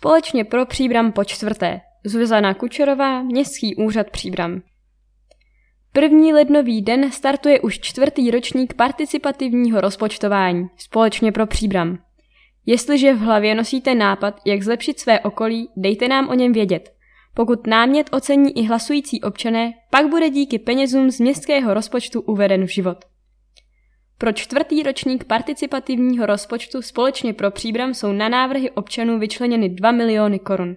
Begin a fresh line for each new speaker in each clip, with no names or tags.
Společně pro Příbram po čtvrté. Zuzana Kučerová, Městský úřad Příbram. První lednový den startuje už čtvrtý ročník participativního rozpočtování společně pro Příbram. Jestliže v hlavě nosíte nápad, jak zlepšit své okolí, dejte nám o něm vědět. Pokud námět ocení i hlasující občané, pak bude díky penězům z městského rozpočtu uveden v život. Pro čtvrtý ročník participativního rozpočtu společně pro příbram jsou na návrhy občanů vyčleněny 2 miliony korun.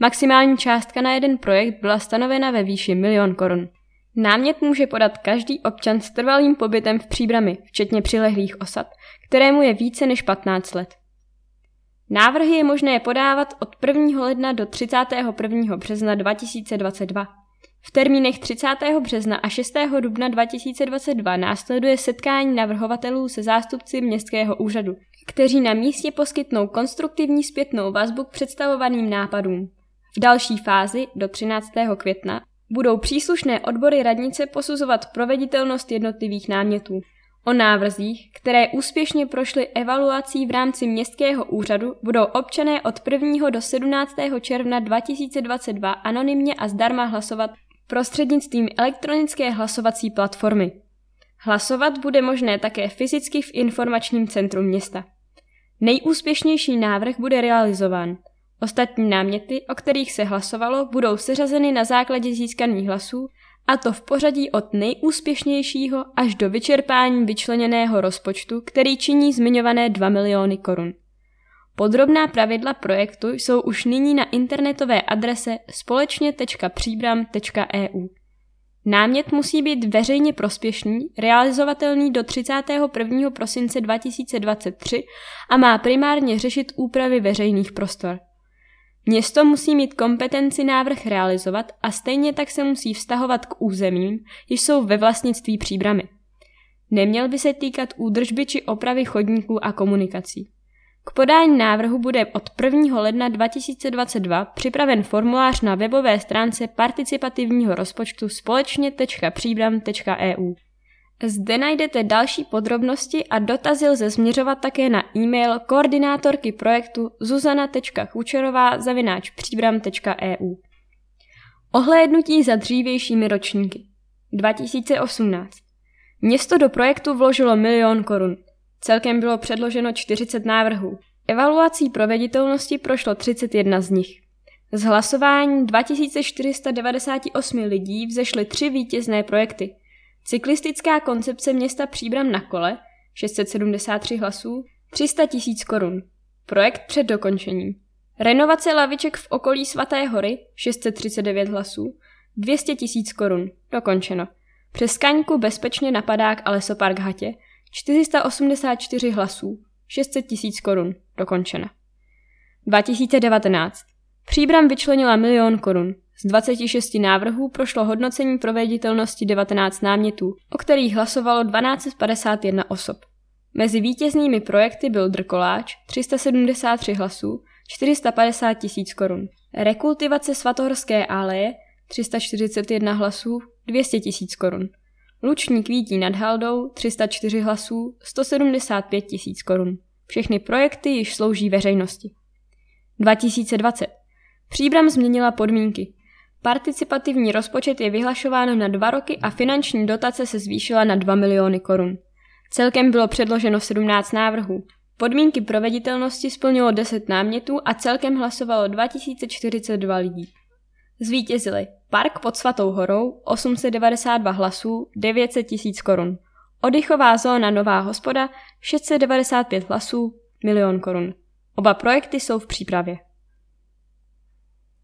Maximální částka na jeden projekt byla stanovena ve výši milion korun. Námět může podat každý občan s trvalým pobytem v příbrami, včetně přilehlých osad, kterému je více než 15 let. Návrhy je možné podávat od 1. ledna do 31. března 2022. V termínech 30. března a 6. dubna 2022 následuje setkání navrhovatelů se zástupci městského úřadu, kteří na místě poskytnou konstruktivní zpětnou vazbu k představovaným nápadům. V další fázi, do 13. května, budou příslušné odbory radnice posuzovat proveditelnost jednotlivých námětů. O návrzích, které úspěšně prošly evaluací v rámci městského úřadu, budou občané od 1. do 17. června 2022 anonymně a zdarma hlasovat prostřednictvím elektronické hlasovací platformy. Hlasovat bude možné také fyzicky v informačním centru města. Nejúspěšnější návrh bude realizován. Ostatní náměty, o kterých se hlasovalo, budou seřazeny na základě získaných hlasů, a to v pořadí od nejúspěšnějšího až do vyčerpání vyčleněného rozpočtu, který činí zmiňované 2 miliony korun. Podrobná pravidla projektu jsou už nyní na internetové adrese společně.příbram.eu. Námět musí být veřejně prospěšný, realizovatelný do 31. prosince 2023 a má primárně řešit úpravy veřejných prostor. Město musí mít kompetenci návrh realizovat a stejně tak se musí vztahovat k územím, jež jsou ve vlastnictví příbramy. Neměl by se týkat údržby či opravy chodníků a komunikací. K podání návrhu bude od 1. ledna 2022 připraven formulář na webové stránce participativního rozpočtu společně.příbram.eu. Zde najdete další podrobnosti a dotazy lze změřovat také na e-mail koordinátorky projektu zuzana.chučerová zavináč příbram.eu. Ohlédnutí za dřívějšími ročníky 2018 Město do projektu vložilo milion korun. Celkem bylo předloženo 40 návrhů. Evaluací proveditelnosti prošlo 31 z nich. Z hlasování 2498 lidí vzešly tři vítězné projekty. Cyklistická koncepce města Příbram na kole 673 hlasů, 300 tisíc korun. Projekt před dokončením. Renovace laviček v okolí Svaté hory 639 hlasů, 200 tisíc korun. Dokončeno. Přes Kaňku bezpečně napadák a lesopark Hatě 484 hlasů, 600 tisíc korun, dokončena. 2019. Příbram vyčlenila milion korun. Z 26 návrhů prošlo hodnocení proveditelnosti 19 námětů, o kterých hlasovalo 1251 osob. Mezi vítěznými projekty byl Drkoláč 373 hlasů, 450 tisíc korun. Rekultivace svatohorské áleje 341 hlasů, 200 tisíc korun. Luční kvítí nad Haldou 304 hlasů, 175 tisíc korun. Všechny projekty již slouží veřejnosti. 2020. Příbram změnila podmínky. Participativní rozpočet je vyhlašován na dva roky a finanční dotace se zvýšila na 2 miliony korun. Celkem bylo předloženo 17 návrhů. Podmínky proveditelnosti splnilo 10 námětů a celkem hlasovalo 2042 lidí. Zvítězili Park pod Svatou horou 892 hlasů 900 tisíc korun. Oddychová zóna Nová hospoda 695 hlasů milion korun. Oba projekty jsou v přípravě.